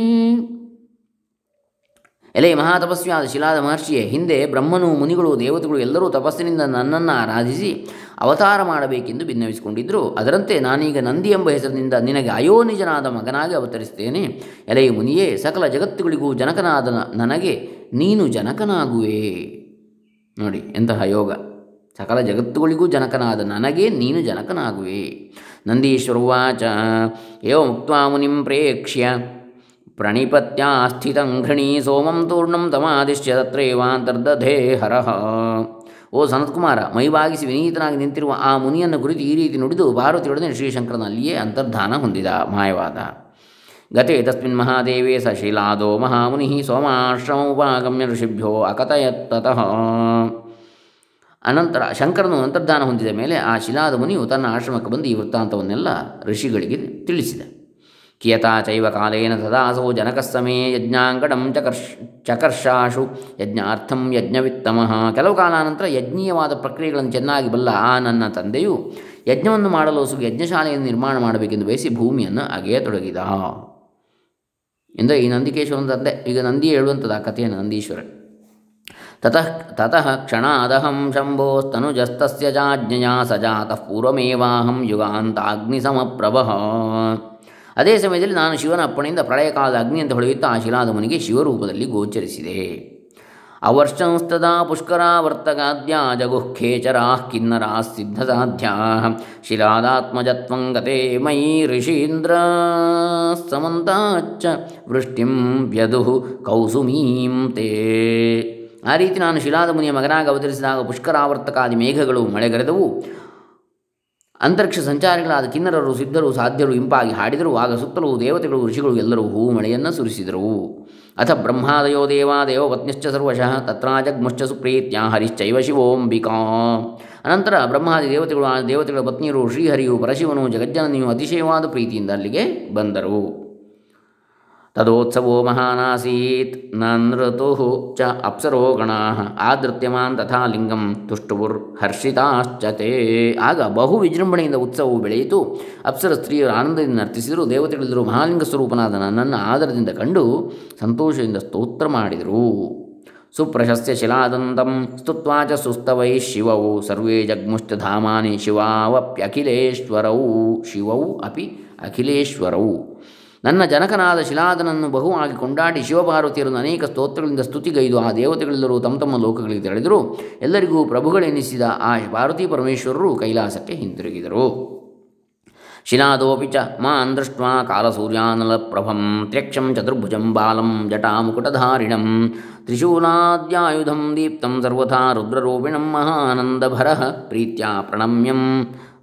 ಎಲೆ ಮಹಾತಪಸ್ವಿಯಾದ ಶಿಲಾದ ಮಹರ್ಷಿಯೇ, ಹಿಂದೆ ಬ್ರಹ್ಮನು ಮುನಿಗಳು ದೇವತೆಗಳು ಎಲ್ಲರೂ ತಪಸ್ಸಿನಿಂದ ನನ್ನನ್ನು ಆರಾಧಿಸಿ ಅವತಾರ ಮಾಡಬೇಕೆಂದು ಭಿನ್ನವಿಸಿಕೊಂಡಿದ್ದರು ಅದರಂತೆ ನಾನೀಗ ನಂದಿ ಎಂಬ ಹೆಸರಿನಿಂದ ನಿನಗೆ ಅಯೋನಿಜನಾದ ಮಗನಾಗಿ ಅವತರಿಸುತ್ತೇನೆ. ಎಲೆಯ ಮುನಿಯೇ, ಸಕಲ ಜಗತ್ತುಗಳಿಗೂ ಜನಕನಾದ ನನಗೆ ನೀನು ಜನಕನಾಗುವೆ. ನೋಡಿ, ಎಂತಹ ಯೋಗ. ಸಕಲ ಜಗತ್ತುಗಳಿಗೂ ಜನಕನಾದ ನನಗೆ ನೀನು ಜನಕನಾಗುವೆ. ನಂದೀಶ್ವರವಾಚ ಏವ ಮುಕ್ತ ಮುನಿಂ ಪ್ರೇಕ್ಷ್ಯ. ಪ್ರಣಿಪತ್ಯಾಸ್ಥಿತಂ ಘೃಣಿ ಸೋಮಂ ತೂರ್ಣಂ ತಮಾದಿಶ್ಯ ತತ್ರೇವಾಂತರ್ದಧೇ ಹರ ಓ ಸನತ್ಕುಮಾರ ಮೈವಾಗಿಸಿ ವಿನೀತನಾಗಿ ನಿಂತಿರುವ ಆ ಮುನಿಯನ್ನು ಕುರಿತು ಈ ರೀತಿ ನುಡಿದು ಪಾರ್ವತಿಯೊಡನೆ ಶ್ರೀಶಂಕರನಲ್ಲಿಯೇ ಅಂತರ್ಧಾನ ಹೊಂದಿದ ಮಾಯವಾದ. ಗತೆ ತಸ್ಮಿನ್ ಮಹಾದೇವೇ ಸ ಶಿಲಾದೋ ಮಹಾಮುನಿ ಸೋಮಾಶ್ರಮ ಉಪಾಗಮ್ಯ ಋಷಿಭ್ಯೋ ಅಕಥಯತ್ತತಃ। ಅನಂತರ ಶಂಕರನು ಅಂತರ್ಧಾನ ಹೊಂದಿದ ಮೇಲೆ ಆ ಶಿಲಾದ ಮುನಿಯು ತನ್ನ ಆಶ್ರಮಕ್ಕೆ ಬಂದು ಈ ವೃತ್ತಾಂತವನ್ನೆಲ್ಲ ಋಷಿಗಳಿಗೆ ತಿಳಿಸಿದ. ಚೈವ ಕಾಲೇನ ತದಾಸೌ ಜನಕಸ್ಸಮೇ ಯಜ್ಞಾಂಗಡಂ ಚಕರ್ಷ್ ಚಕರ್ಷಾಶು ಯಜ್ಞಾರ್ಥಂ ಯಜ್ಞವಿತ್ತಮಃ ಕೆಲವು ಕಾಲಾನಂತರ ಯಜ್ಞೀಯವಾದ ಪ್ರಕ್ರಿಯೆಗಳನ್ನು ಚೆನ್ನಾಗಿ ಬಲ್ಲ ಆ ನನ್ನ ತಂದೆಯು ಯಜ್ಞವನ್ನು ಮಾಡಲು ಯಜ್ಞಶಾಲೆಯನ್ನು ನಿರ್ಮಾಣ ಮಾಡಬೇಕೆಂದು ಬಯಸಿ ಭೂಮಿಯನ್ನು ಅಗೆಯತೊಡಗಿದ ಎಂದರೆ ಈ ನಂದಿಕೇಶ್ವರನ ತಂದೆ, ಈಗ ನಂದಿ ಹೇಳುವಂಥದ್ದು ಆ ಕಥೆಯನ್ನು ನಂದೀಶ್ವರ ತತಃ ತತಃ ಕ್ಷಣಾದಹಂ ಶಂಭೋಸ್ತನುಜಸ್ತಸ್ಯ ಜಾಜ್ಞಯಾ ಸಜಾತಃ ಪೂರ್ವಮೇವಾಹಂ ಯುಗಾಂತಾಗ್ನಿಸಮಪ್ರಭಃ. ಅದೇ ಸಮಯದಲ್ಲಿ ನಾನು ಶಿವನ ಅಪ್ಪಣೆಯಿಂದ ಪ್ರಳಯ ಕಾಲದ ಅಗ್ನಿ ಅಂತ ಹೊಳೆಯುತ್ತಾ ಆ ಶಿಲಾದ ಮುನಿಗೆ ಶಿವರೂಪದಲ್ಲಿ ಗೋಚರಿಸಿದೆ. ಅವರ್ಷಂಸ್ತದಾ ಪುಷ್ಕರಾವರ್ತಗಾದ್ಯ ಜಗುಃಖೇಚರಾ ಕಿನ್ನರಾ ಸಿದ್ಧಸಾಧ್ಯಾ. ಶಿಲಾದಾತ್ಮಜತ್ವಂಗತೆ ಮಯಿ ಋಷೀಂದ್ರ ಸಮಂತಾಚ್ಚ ವೃಷ್ಟಿಂ ವ್ಯದು ಕೌಸುಮೀಂ ತೇ. ಆ ರೀತಿ ನಾನು ಶಿಲಾದ ಮುನಿಯ ಮಗನಾಗಿ ಅವತರಿಸಿದಾಗ ಪುಷ್ಕರಾವರ್ತಕಾದಿ ಮೇಘಗಳು ಮಳೆಗರೆದವು. ಅಂತರಿಕ್ಷ ಸಂಚಾರಿಗಳಾದ ಕಿನ್ನರರು, ಸಿದ್ಧರು, ಸಾಧ್ಯರು, ಇಂಪಾಗಿ ಹಾಡಿದರು. ಆಗ ಸುತ್ತಲೂ ದೇವತೆಗಳು, ಋಷಿಗಳು ಎಲ್ಲರೂ ಹೂ ಮಳೆಯನ್ನು ಸುರಿಸಿದರು. ಅಥ ಬ್ರಹ್ಮಾದಯೋ ದೇವಾ ದೇವಪತ್ನಿಶ್ಚ ಸರ್ವಶಃ ತತ್ರಾಜಗ್ಮುಶ್ಚ ಸುಪ್ರೀತ್ಯ ಹರಿಶ್ಚೈವ ಶಿವೋಂಬಿಕಾ. ಅನಂತರ ಬ್ರಹ್ಮಾದಿ ದೇವತೆಗಳು, ಆ ದೇವತೆಗಳ ಪತ್ನಿಯರು, ಶ್ರೀಹರಿಯು, ಪರಶಿವನು, ಜಗಜ್ಜನನಿಯು ಅತಿಶಯವಾದ ಪ್ರೀತಿಯಿಂದ ಅಲ್ಲಿಗೆ ಬಂದರು. ತದೋತ್ಸವೋ ಮಹಾನಾಸೀತ್ ನೃತು ಚ ಅಪ್ಸರೋ ಗಣಾ ಆದೃತ್ಯಮಾನ್ ತಥಾ ಲಿಂಗಂ ತುಷ್ಟುವುರ್ ಹರ್ಷಿತಾಶ್ಚತೆ ಆಗ ಬಹು ವಿಜೃಂಭಣೆಯಿಂದ ಉತ್ಸವವು ಬೆಳೆಯಿತು. ಅಪ್ಸರ ಸ್ತ್ರೀಯರು ಆನಂದದಿಂದ ನರ್ತಿಸಿದರು. ದೇವತೆಗಳೆಲ್ಲರೂ ಮಹಾಲಿಂಗ ಸ್ವರೂಪನಾದ ನನ್ನನ್ನು ಆದರದಿಂದ ಕಂಡು ಸಂತೋಷದಿಂದ ಸ್ತೋತ್ರ ಮಾಡಿದರು. ಸುಪ್ರಶಸ್ತ್ಯ ಶಿಲಾದಂತಂ ಸ್ತುತ್ವಾ ಚ ಸುಸ್ತವೈ ಶಿವವು. ಸರ್ವೇ ಜಗ್ಮುಷ್ಟಧಾಮಾನಿ ಶಿವಾವಪ್ಯಖಿಲೇಶ್ವರೌ. ಶಿವೌ ಅಪಿ ಅಖಿಲೇಶ್ವರೌ. ನನ್ನ ಜನಕನಾದ ಶಿಲಾದನನ್ನು ಬಹುವಾಗಿ ಕೊಂಡಾಡಿ ಶಿವಪಾರ್ವತಿಯರನ್ನು ಅನೇಕ ಸ್ತೋತ್ರಗಳಿಂದ ಸ್ತುತಿಗೈದು ಆ ದೇವತೆಗಳೆಲ್ಲರೂ ತಮ್ಮ ತಮ್ಮ ಲೋಕಗಳಿಗೆ ತೆರಳಿದರು. ಎಲ್ಲರಿಗೂ ಪ್ರಭುಗಳೆನಿಸಿದ ಆ ಪಾರ್ವತಿ ಪರಮೇಶ್ವರರು ಕೈಲಾಸಕ್ಕೆ ಹಿಂತಿರುಗಿದರು. ಶಿಲಾದೋಪಿ ಚ ಮಾನ್ ದೃಷ್ಟ್ವಾ ಕಾಲಸೂರ್ಯಾನಲಪ್ರಭಂ ತ್ರ್ಯಕ್ಷಂ ಚತುರ್ಭುಜಂ ಬಾಲಂ ಜಟಾಮುಕುಟಧಾರಿಣಂ ತ್ರಿಶೂಲಾದ್ಯಾಯುಧಂ ದೀಪ್ತಂ ಸರ್ವಥಾ ರುದ್ರರೂಪಿಣಂ ಮಹಾನಂದಭರ ಪ್ರೀತ್ಯ ಪ್ರಣಮ್ಯಂ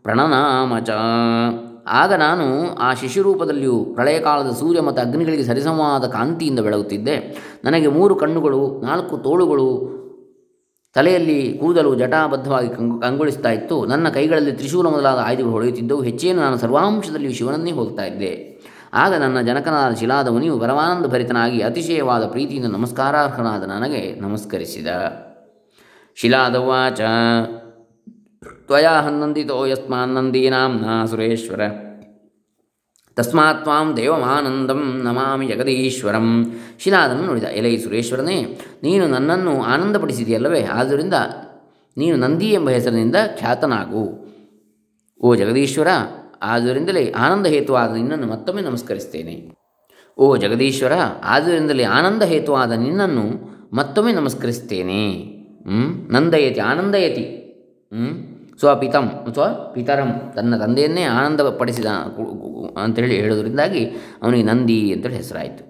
ಪ್ರಣನಾಮ ಆಗ ನಾನು ಆ ಶಿಶುರೂಪದಲ್ಲಿಯೂ ಪ್ರಳಯಕಾಲದ ಸೂರ್ಯ ಮತ್ತು ಅಗ್ನಿಗಳಿಗೆ ಸರಿಸಮವಾದ ಕಾಂತಿಯಿಂದ ಬೆಳಗುತ್ತಿದ್ದೆ. ನನಗೆ ಮೂರು ಕಣ್ಣುಗಳು, ನಾಲ್ಕು ತೋಳುಗಳು, ತಲೆಯಲ್ಲಿ ಕೂದಲು ಜಟಾಬದ್ಧವಾಗಿ ಕಂಗು, ಕಂಗೊಳಿಸ್ತಾ ಇತ್ತು. ನನ್ನ ಕೈಗಳಲ್ಲಿ ತ್ರಿಶೂಲ ಮೊದಲಾದ ಆಯುಧಗಳು ಹೊಳೆಯುತ್ತಿದ್ದವು. ಹೆಚ್ಚೇನು ನಾನು ಸರ್ವಾಂಶದಲ್ಲಿಯೂ ಶಿವನನ್ನೇ ಹೋಗ್ತಾ ಇದ್ದೆ. ಆಗ ನನ್ನ ಜನಕನಾದ ಶಿಲಾದ ಮುನಿಯು ಪರಮಾನಂದ ಭರಿತನಾಗಿ ಅತಿಶಯವಾದ ಪ್ರೀತಿಯಿಂದ ನಮಸ್ಕಾರಾರ್ಹನಾದ ನನಗೆ ನಮಸ್ಕರಿಸಿದ. ಶಿಲಾದವಾಚ ತ್ವಯಾ ಹನ್ನಂದಿತೋ ಯಸ್ಮಾನ್ನಂದೀನಾಂನ ಸುರೇಶ್ವರ. ತಸ್ಮಾತ್ ತ್ವಾಂ ದೇವಮಾನಂದಂ ನಮಾಮಿ ಜಗದೀಶ್ವರಂ. ಶಿಲಾದನ್ನು ನೋಡಿದ, ಎಲೈ ಸುರೇಶ್ವರನೇ, ನೀನು ನನ್ನನ್ನು ಆನಂದಪಡಿಸಿದೆಯಲ್ಲವೇ? ಆದ್ದರಿಂದ ನೀನು ನಂದಿ ಎಂಬ ಹೆಸರಿನಿಂದ ಖ್ಯಾತನಾಗು. ಓ ಜಗದೀಶ್ವರ, ಆದ್ದರಿಂದಲೇ ಆನಂದ ಹೇತುವಾದ ನಿನ್ನನ್ನು ಮತ್ತೊಮ್ಮೆ ನಮಸ್ಕರಿಸ್ತೇನೆ. ಓ ಜಗದೀಶ್ವರ, ಆದ್ದರಿಂದಲೇ ಆನಂದ ಹೇತುವಾದ ನಿನ್ನನ್ನು ಮತ್ತೊಮ್ಮೆ ನಮಸ್ಕರಿಸ್ತೇನೆ. ನಂದಯತಿ, ಆನಂದಯತಿ. ಸ್ವಪಿತಂ ಸ್ವ ಪಿತರಂ. ತನ್ನ ತಂದೆಯನ್ನೇ ಆನಂದಪಡಿಸಿದ ಅಂತೇಳಿ ಹೇಳೋದ್ರಿಂದಾಗಿ ಅವನಿಗೆ ನಂದಿ ಅಂತೇಳಿ ಹೆಸರಾಯಿತು.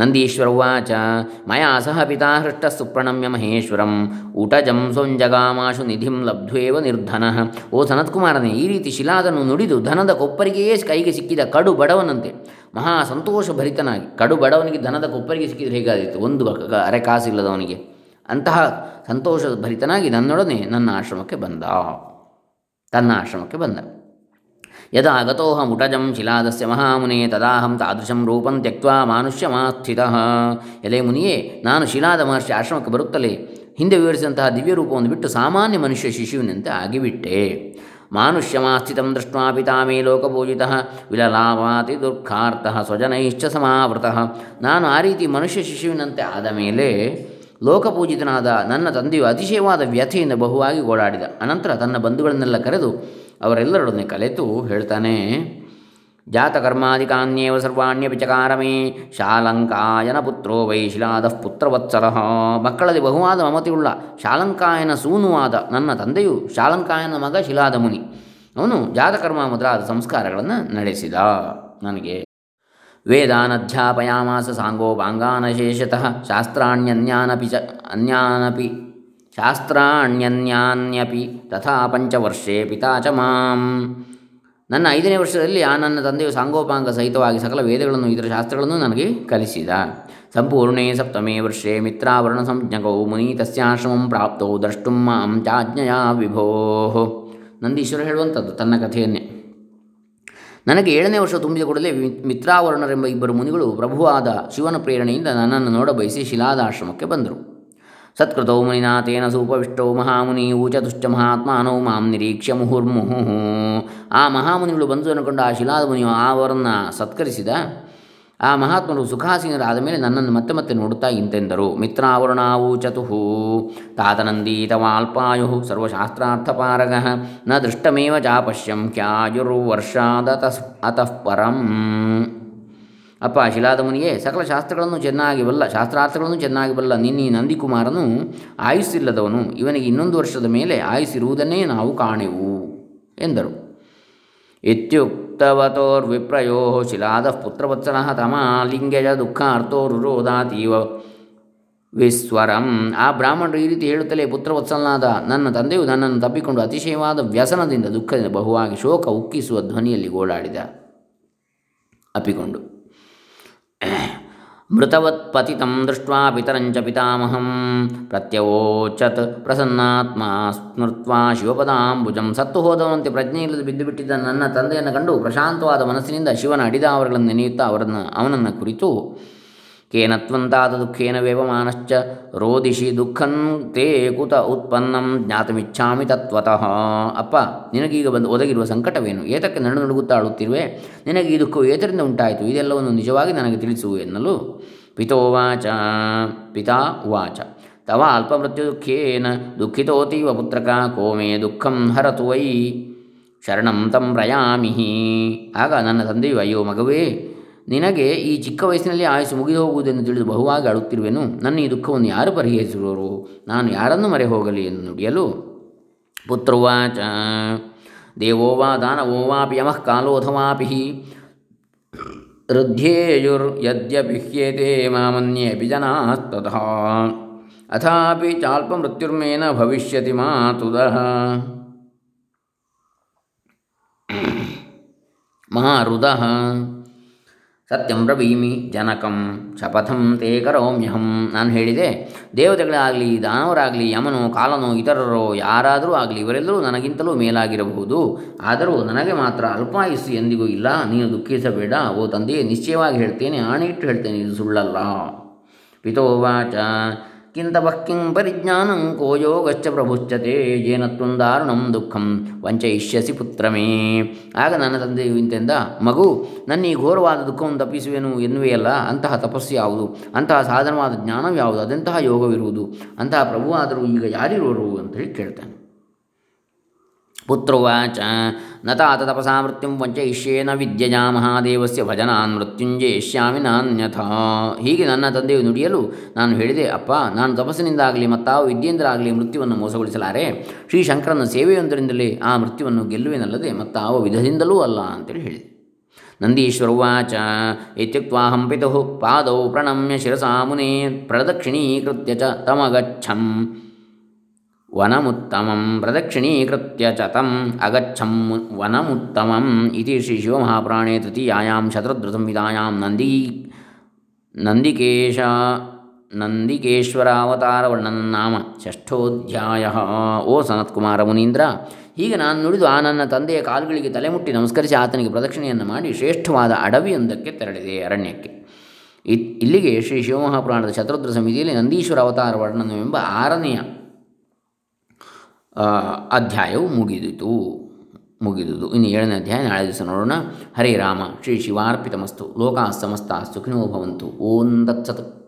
ನಂದೀಶ್ವರ ಉಚ ಮಯಾ ಸಹ ಪಿತಾ ಹೃಷ್ಟ ಸುಪ್ರಣಮ್ಯ ಮಹೇಶ್ವರಂ. ಊಟಜಂ ಸೊಂಜಗಾಮಾಶು ನಿಧಿಂ ಲಬ್ಧುವೇವ ನಿರ್ಧನ. ಓ ಸನತ್ಕುಮಾರನೇ, ಈ ರೀತಿ ಶಿಲಾದನ್ನು ನುಡಿದು ಧನದ ಕೊಪ್ಪರಿಗೆಯೇ ಕೈಗೆ ಸಿಕ್ಕಿದ ಕಡು ಬಡವನಂತೆ. ಮಹಾ ಸಂತೋಷ ಭರಿತನಾಗಿ ಕಡು ಬಡವನಿಗೆ ಧನದ ಕೊಪ್ಪರಿಗೆ ಸಿಕ್ಕಿದರೆ ಹೇಗಾದಿತ್ತು ಒಂದು ಅರೆ ಕಾಸಿಲ್ಲದವನಿಗೆ. ಅಂತಹ ಸಂತೋಷ ಭರಿತನಾಗಿ ನನ್ನೊಡನೆ ನನ್ನ ಆಶ್ರಮಕ್ಕೆ ಬಂದ. ತನ್ನ ಆಶ್ರಮಕ್ಕೆ ಬಂದ. ಯದಾ ಮುಟಜಂ ಶಿಲಾದಸ್ಯ ಮಹಾಮುನೆ ತದಾಹಂ ತಾದೃಶಂ ರೂಪಂ ತ್ಯಕ್ವಾ ಮಾನುಷ್ಯಮಾಸ್ಥಿತ ಎಲೆ ಮುನಿಯೇ, ನಾನು ಶಿಲಾದ ಮಹರ್ಷಿ ಆಶ್ರಮಕ್ಕೆ ಬರುತ್ತಲೇ ಹಿಂದೆ ವಿವರಿಸಿದಂತಹ ದಿವ್ಯ ರೂಪವನ್ನು ಬಿಟ್ಟು ಸಾಮಾನ್ಯ ಮನುಷ್ಯ ಶಿಶುವಿನಂತೆ ಆಗಿಬಿಟ್ಟೆ. ಮಾನುಷ್ಯಮಾಸ್ಥಿತಂ ಮಾಸ್ಥಿತ ಪಿತಾ ಮೇ ಲೋಕಪೂಜಿತ ವಿಲಲಾವಾತಿ ದುಃಖಾರ್ಥ ಸ್ವಜನೈಶ್ಚ ಸಮಾವೃತಃ. ನಾನು ಆ ರೀತಿ ಮನುಷ್ಯ ಶಿಶುವಿನಂತೆ ಆದ ಲೋಕಪೂಜಿತನಾದ ನನ್ನ ತಂದೆಯು ಅತಿಶಯವಾದ ವ್ಯಥೆಯಿಂದ ಬಹುವಾಗಿ ಓಡಾಡಿದ. ಅನಂತರ ತನ್ನ ಬಂಧುಗಳನ್ನೆಲ್ಲ ಕರೆದು ಅವರೆಲ್ಲರೊಡನೆ ಕಲೆತು ಹೇಳ್ತಾನೆ ಜಾತಕರ್ಮಾಧಿಕಾನ್ಯೇವ ಸರ್ವಾಣ್ಯ ಚಕಾರಮೇ ಶಾಲಂಕಾಯನ ಪುತ್ರೋ ವೈಶಿಲಾದ ಪುತ್ರವತ್ಸರ ಮಕ್ಕಳಲ್ಲಿ ಬಹುವಾದ ಮಮತೆಯುಳ್ಳ ಶಾಲಂಕಾಯನ ಸೂನುವಾದ ನನ್ನ ತಂದೆಯು ಶಾಲಂಕಾಯನ ಮಗ ಶಿಲಾದ ಮುನಿ. ಅವನು ಜಾತಕರ್ಮ ಮೊದಲಾದ ಸಂಸ್ಕಾರಗಳನ್ನು ನಡೆಸಿದ. ನನಗೆ ವೇದಾನಧ್ಯಾಪಯಾಮಾಸ ಸಾಂಗೋಪಾಂಗಾನಶೇಷತಃ ಶಾಸ್ತ್ರಾಣ್ಯನ್ಯಾನಪಿ ಚ ಅನ್ಯಾನಪಿ ಶಾಸ್ತ್ರಾಣ್ಯನ್ಯಾನ್ಯಪಿ ತಥಾ ಪಂಚವರ್ಷೇ ಪಿತಾ ಚ ಮಾಂ ನನ್ನ ಐದನೇ ವರ್ಷದಲ್ಲಿ ಆ ನನ್ನ ತಂದೆಯು ಸಾಂಗೋಪಾಂಗ ಸಹಿತವಾಗಿ ಸಕಲ ವೇದಗಳನ್ನು ಇದರ ಶಾಸ್ತ್ರಗಳನ್ನು ನನಗೆ ಕಲಿಸಿದ. ಸಂಪೂರ್ಣೇ ಸಪ್ತಮೇ ವರ್ಷೇ ಮಿತ್ರಾವರಣ ಸಂಜ್ಞಕೌ ಮುನಿ ತಸ್ಯಾಶ್ರಮಂ ಪ್ರಾಪ್ತೌ ದ್ರಷ್ಟುಂ ಮಾಂ ಚಾಜ್ಞಯಾ ವಿಭೋ। ನಂದೀಶ್ವರ ಹೇಳುವಂಥದ್ದು ತನ್ನ ಕಥೆಯನ್ನೇ. ನನಗೆ ಏಳನೇ ವರ್ಷ ತುಂಬಿದ ಕೂಡಲೇ ಮಿತ್ರಾವರ್ಣರೆಂಬ ಇಬ್ಬರು ಮುನಿಗಳು ಪ್ರಭುವಾದ ಶಿವನ ಪ್ರೇರಣೆಯಿಂದ ನನ್ನನ್ನು ನೋಡಬಯಸಿ ಶಿಲಾದಾಶ್ರಮಕ್ಕೆ ಬಂದರು. ಸತ್ಕೃತೌ ಮುನಿನಾ ತೇನ ಸೂಪವಿಷ್ಟೌ ಮಹಾಮುನಿ ದುಷ್ಟ ಮಹಾತ್ಮಾನೋ ಮಾಂ ನಿರೀಕ್ಷ ಮುಹುರ್ಮುಹು ಆ ಮಹಾಮುನಿಗಳು ಬಂದು ಅನ್ಕೊಂಡು ಆ ಶಿಲಾದ ಮುನಿಯು ಅವರನ್ನು ಸತ್ಕರಿಸಿದ. ಆ ಮಹಾತ್ಮರು ಸುಖಾಸೀನರಾದ ಮೇಲೆ ನನ್ನನ್ನು ಮತ್ತೆ ಮತ್ತೆ ನೋಡುತ್ತಾ ಇಂತೆಂದರು. ಮಿತ್ರಾವರುಣಾವು ಚತುಹು ತಾತನಂದೀತವಾಲ್ಪಾಯು ಸರ್ವಶಾಸ್ತ್ರಾರ್ಥಪಾರಗ. ನ ದೃಷ್ಟಮೇವ ಚಾಪಶ್ಯಂ ಕ್ಯಾಯುರ್ವರ್ಷಾದತ ಅತಃ ಪರಂ. ಅಪ್ಪ ಶಿಲಾದ ಮುನಿಗೆ ಸಕಲ ಶಾಸ್ತ್ರಗಳನ್ನು ಚೆನ್ನಾಗಿ ಬಲ್ಲ, ಶಾಸ್ತ್ರಾರ್ಥಗಳನ್ನು ಚೆನ್ನಾಗಿ ಬಲ್ಲ ನಿನ್ನಿ ನಂದಿಕುಮಾರನು ಆಯುಸ್ಸಿಲ್ಲದವನು. ಇವನಿಗೆ ಇನ್ನೊಂದು ವರ್ಷದ ಮೇಲೆ ಆಯುಸ್ಸಿರುವುದನ್ನೇ ನಾವು ಕಾಣೆವು, ಎಂದರು. ಇತ್ಯುಕ್ತವತೋರ್ವಿಪ್ರಯೋ ಶಿಲಾದ ಪುತ್ರವತ್ಸಲ ದುಃಖಾರ್ಥೋ ರುರೋದಾತೀವ ವಿಸ್ವರಂ. ಆ ಬ್ರಾಹ್ಮಣರು ಈ ರೀತಿ ಹೇಳುತ್ತಲೇ ಪುತ್ರವತ್ಸಲನಾದ ನನ್ನ ತಂದೆಯು ನನ್ನನ್ನು ತಪ್ಪಿಕೊಂಡು ಅತಿಶಯವಾದ ವ್ಯಸನದಿಂದ ದುಃಖದಿಂದ ಬಹುವಾಗಿ ಶೋಕ ಉಕ್ಕಿಸುವ ಧ್ವನಿಯಲ್ಲಿ ಗೋಳಾಡಿದ ಅಪ್ಪಿಕೊಂಡು. ಮೃತವತ್ ಪತಿತಂ ದೃಷ್ಟ ಪಿತರಂಚ ಪಿತಾಮಹಂ. ಪ್ರತ್ಯವೋಚತ್ ಪ್ರಸನ್ನಾತ್ಮ ಸ್ಮೃತ್ವಾ ಶಿವಪದಾಂಬುಜಂ. ಸತ್ತು ಹೋದವಂತೆ ಪ್ರಜ್ಞೆಯಿಲ್ಲದೆ ಬಿದ್ದು ಬಿಟ್ಟಿದ್ದ ನನ್ನ ತಂದೆಯನ್ನು ಕಂಡು ಪ್ರಶಾಂತವಾದ ಮನಸ್ಸಿನಿಂದ ಶಿವನ ಅಡಿದಾವರಗಳನ್ನು ನೆನೆಯುತ್ತಾ ಅವರನ್ನು ಅವನನ್ನು ಕುರಿತು ಕೇನ ತ್ವಂತಾದ ದುಃಖೇನ ವೇವಮಾನಶ್ಚ ರೋದಿಷಿ ದುಃಖಂ ತೇ ಕುತ ಉತ್ಪನ್ನಂ ಜ್ಞಾತಮಿಚ್ಛಾಮಿ ತತ್ವತಃ ಅಪ್ಪ ನಿನಗೀಗ ಬಂದು ಒದಗಿರುವ ಸಂಕಟವೇನು? ಏತಕ್ಕೆ ನಡು ನಡುಗುತ್ತಾ ಅಳುತ್ತಿರುವೆ? ನಿನಗೆ ಈ ದುಃಖವು ಏತರಿಂದ ಉಂಟಾಯಿತು? ಇದೆಲ್ಲವನ್ನು ನಿಜವಾಗಿ ನನಗೆ ತಿಳಿಸು ಎನ್ನಲು? ಪಿತೋವಾಚ ಪಿತಾ ವಾಚ. ತವ ಅಲ್ಪಮೃತ್ಯು ದುಃಖೇನ ದುಃಖಿತೋತೀವ ಪುತ್ರಕ, ಕೋಮೇ ದುಃಖಂ ಹರತು ವೈ. ಶರಣಂ ತಂ ಪ್ರಯಾಮಿಹಿ. ಆಗ ನನ್ನ ತಂದೆಯು, ಅಯ್ಯೋ ಮಗವೇ ನಿನಗೆ ಈ ಚಿಕ್ಕ ವಯಸ್ಸಿನಲ್ಲಿ ಆಯಸ್ಸು ಮುಗಿದು ಹೋಗುವುದೆಂದು ತಿಳಿದು ಬಹುವಾಗಿ ಅಳುತ್ತಿರುವೆನು. ನನ್ನ ಈ ದುಃಖವನ್ನು ಯಾರು ಪರಿಹರಿಸುವರು? ನಾನು ಯಾರನ್ನು ಮರೆ ಹೋಗಲಿ ಎಂದು ನುಡಿಯಲು? ಪುತ್ರವಾಚ ದೇವೋ ವಾ ದಾನವೋ ವಾಪಿ ಯಮಃ ಕಾಲೋಥವಾಪಿ ಹೃದ್ಯೇಯುರ್ಯದ್ಯಪಿ ಹ್ಯೇತೆ ಮಾಮನ್ಯೇಪಿ ಅಥಾಪಿ ಅಥಾಪಿ ಚಾಲ್ಪಮೃತ್ಯುರ್ಮೇನ ಭವಿಷ್ಯತಿ ಮಾತುದಃ. ಮಹಾರುದಃ ಸತ್ಯಂ ಬ್ರವೀಮಿ ಜನಕಂ, ಶಪಥಂ ತೇ ಕರೋಮ್ಯಹಂ. ನಾನು ಹೇಳಿದೆ, ದೇವತೆಗಳಾಗಲಿ, ದಾನವರಾಗಲಿ, ಯಮನೋ, ಕಾಲನೋ, ಇತರರೋ, ಯಾರಾದರೂ ಆಗಲಿ, ಇವರೆಲ್ಲರೂ ನನಗಿಂತಲೂ ಮೇಲಾಗಿರಬಹುದು. ಆದರೂ ನನಗೆ ಮಾತ್ರ ಅಲ್ಪಾಯುಸ್ಸು ಎಂದಿಗೂ ಇಲ್ಲ. ನೀನು ದುಃಖಿಸಬೇಡ. ಓ ತಂದೆಯೇ, ನಿಶ್ಚಯವಾಗಿ ಹೇಳ್ತೇನೆ. ಆಣಿಟ್ಟು ಹೇಳ್ತೇನೆ, ಇದು ಸುಳ್ಳಲ್ಲ. ಪಿತೋವಾಚ ಕಿಂತಪಃ ಬಕ್ಕಿಂ ಪರಿಜ್ಞಾನಂ ಕೋ ಯೋಗಶ್ಚ ಪ್ರಭುಶ್ಚತೆ ದಾರುಣಂ ದುಃಖಂ ವಂಚಯಿಷ್ಯಸಿ ಪುತ್ರಮೇ. ಆಗ ನನ್ನ ತಂದೆಯು ಇಂತೆಂದ, ಮಗು ನನ್ನ ಈ ಘೋರವಾದ ದುಃಖವನ್ನು ತಪ್ಪಿಸುವೆನು ಎನ್ನುವೆಯಲ್ಲ ಅಂತಹ ತಪಸ್ಸು ಯಾವುದು? ಅಂತಹ ಸಾಧನವಾದ ಜ್ಞಾನವ್ಯಾವುದು ಅದೆಂತಹ ಯೋಗವಿರುವುದು? ಅಂತಹ ಪ್ರಭುವಾದರೂ ಈಗ ಯಾರಿರುವರು? ಅಂತ ಹೇಳಿ ಕೇಳ್ತಾನೆ. ಪುತ್ರೋವಾಚ ನ ತಾತ ತಪಸಾ ಮೃತ್ಯುಂ ವಂಚಯಿಷ್ಯೇನ ವಿದ್ಯಜಾ ಮಹಾದೇವಸ್ಯ ಭಜನಾನ್ ಮೃತ್ಯುಂಜಯಿಷ್ಯಾಮಿ ನಾನ್ಯಥಾ ಹೀಗೆ ನನ್ನ ತಂದೆಯು ನುಡಿಯಲು ನಾನು ಹೇಳಿದೆ, ಅಪ್ಪ, ನಾನು ತಪಸ್ಸಿನಿಂದಾಗಲಿ ಮತ್ತಾವು ವಿದ್ಯೆಯಿಂದಲಾಗಲಿ ಮೃತ್ಯುವನ್ನು ಮೋಸಗೊಳಿಸಲಾರೆ? ಶ್ರೀ ಶಂಕರನ ಸೇವೆಯೊಂದರಿಂದಲೇ ಆ ಮೃತ್ಯುವನ್ನು ಗೆಲ್ಲುವೆನಲ್ಲದೆ ಮತ್ತಾವ ವಿಧದಿಂದಲೂ ಅಲ್ಲ ಅಂತೇಳಿ ಹೇಳಿದೆ. ನಂದೀಶ್ವರ ಉಚ ಇತ್ಯುಕ್ವಾಹಂ ಪಿತು ಪಾದೌ ಪ್ರಣಮ್ಯ ಶಿರಸಾ ಮುನೇ ಪ್ರದಕ್ಷಿಣೀಕೃತ್ಯ ಚ ತಮಗಚ್ಚಂ ವನಮುತ್ತಮಂ ಪ್ರದಕ್ಷಿಣೀಕೃತ್ಯ ಚ ತಮ್ ಅಗಚ್ಚಂ ವನಮುತ್ತಮಂ ಇತಿ ಶ್ರೀ ಶಿವಮಹಾಪುರಾಣೇ ತೃತೀಯಾಯಾಂ ಶತರುದ್ರಸಂಹಿತಾಯಾಂ ನಂದೀ ನಂದಿಕೇಶ ನಂದಿಕೇಶ್ವರಾವತಾರವರ್ಣನ ನಾಮ ಷಷ್ಠೋಧ್ಯಾಯ ಓ ಸನತ್ಕುಮಾರ ಮುನೀಂದ್ರ ಹೀಗೆ ನಾನು ನುಡಿದು ಆ ನನ್ನ ತಂದೆಯ ಕಾಲುಗಳಿಗೆ ತಲೆಮುಟ್ಟಿ ನಮಸ್ಕರಿಸಿ ಆತನಿಗೆ ಪ್ರದಕ್ಷಿಣೆಯನ್ನು ಮಾಡಿ ಶ್ರೇಷ್ಠವಾದ ಅಡವಿಯೊಂದಕ್ಕೆ ತೆರಳಿದೆ ಅರಣ್ಯಕ್ಕೆ. ಇಲ್ಲಿಗೆ ಶ್ರೀ ಶಿವಮಹಾಪುರಾಣದ ಶತರುದ್ರ ಸಮಿತಿಯಲ್ಲಿ ನಂದೀಶ್ವರ ಅವತಾರ ವರ್ಣನವೆಂಬ ಆರನೆಯ ಅಧ್ಯಾಯವು ಮುಗಿದಿತು. ಮುಗಿದುದು. ಇನ್ನು ಏಳನೇ ಅಧ್ಯಾಯ, ನಾಳೆ ದಿವಸ ನೋಡೋಣ. ಹರೇ ರಾಮ, ಶ್ರೀ ಶಿವಾರ್ಪಿತಮಸ್ತು. ಲೋಕಾ ಸಮಸ್ತ ಸುಖಿನೋ ಭವಂತು ಓಂ ದತ್ಸತ್